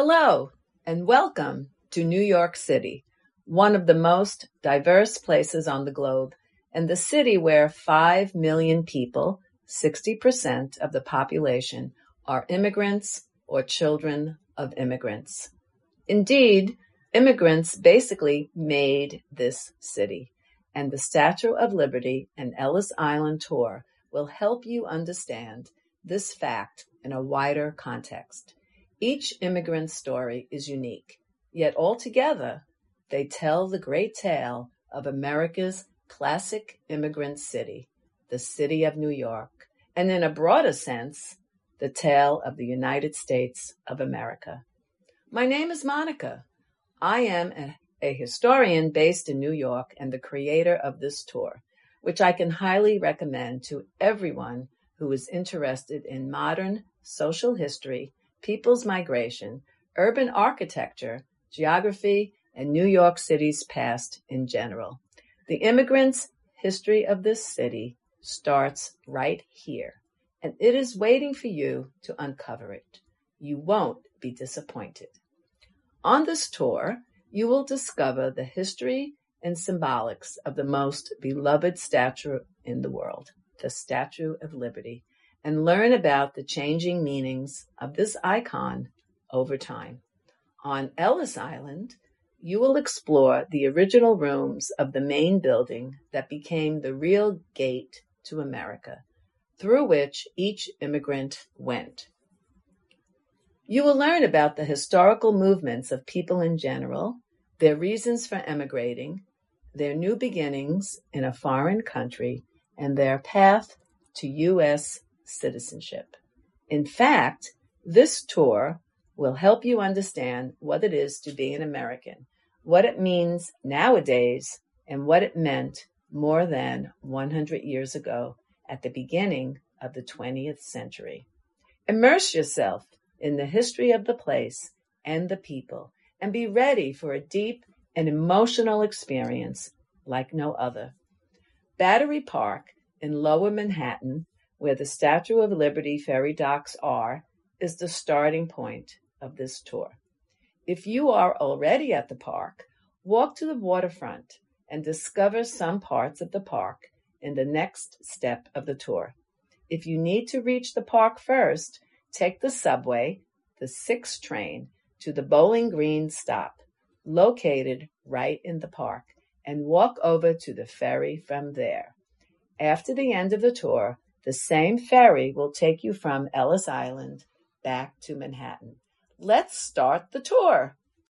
Hello and welcome to New York City, one of the most diverse places on the globe and the city where 5 million people, 60% of the population, are immigrants or children of immigrants. Indeed, immigrants basically made this city, and the Statue of Liberty and Ellis Island tour will help you understand this fact in a wider context. Each immigrant story is unique, yet altogether they tell the great tale of America's classic immigrant city, the city of New York, and in a broader sense, the tale of the United States of America. My name is Monica. I am a, a historian based in New York and the creator of this tour, which I can highly recommend to everyone who is interested in modern social history people's migration, urban architecture, geography, and New York City's past in general. The immigrants' history of this city starts right here, and it is waiting for you to uncover it. You won't be disappointed. On this tour, you will discover the history and symbolics of the most beloved statue in the world, the Statue of Liberty, and learn about the changing meanings of this icon over time. On Ellis Island, you will explore the original rooms of the main building that became the real gate to America, through which each immigrant went. You will learn about the historical movements of people in general, their reasons for emigrating, their new beginnings in a foreign country, and their path to U.S citizenship. In fact, this tour will help you understand what it is to be an American, what it means nowadays, and what it meant more than 100 years ago at the beginning of the 20th century. Immerse yourself in the history of the place and the people and be ready for a deep and emotional experience like no other. Battery Park in Lower Manhattan where the Statue of Liberty ferry docks are, is the starting point of this tour. If you are already at the park, walk to the waterfront and discover some parts of the park in the next step of the tour. If you need to reach the park first, take the subway, the 6 train, to the Bowling Green stop, located right in the park, and walk over to the ferry from there. After the end of the tour, the same ferry will take you from Ellis Island back to Manhattan. Let's start the tour.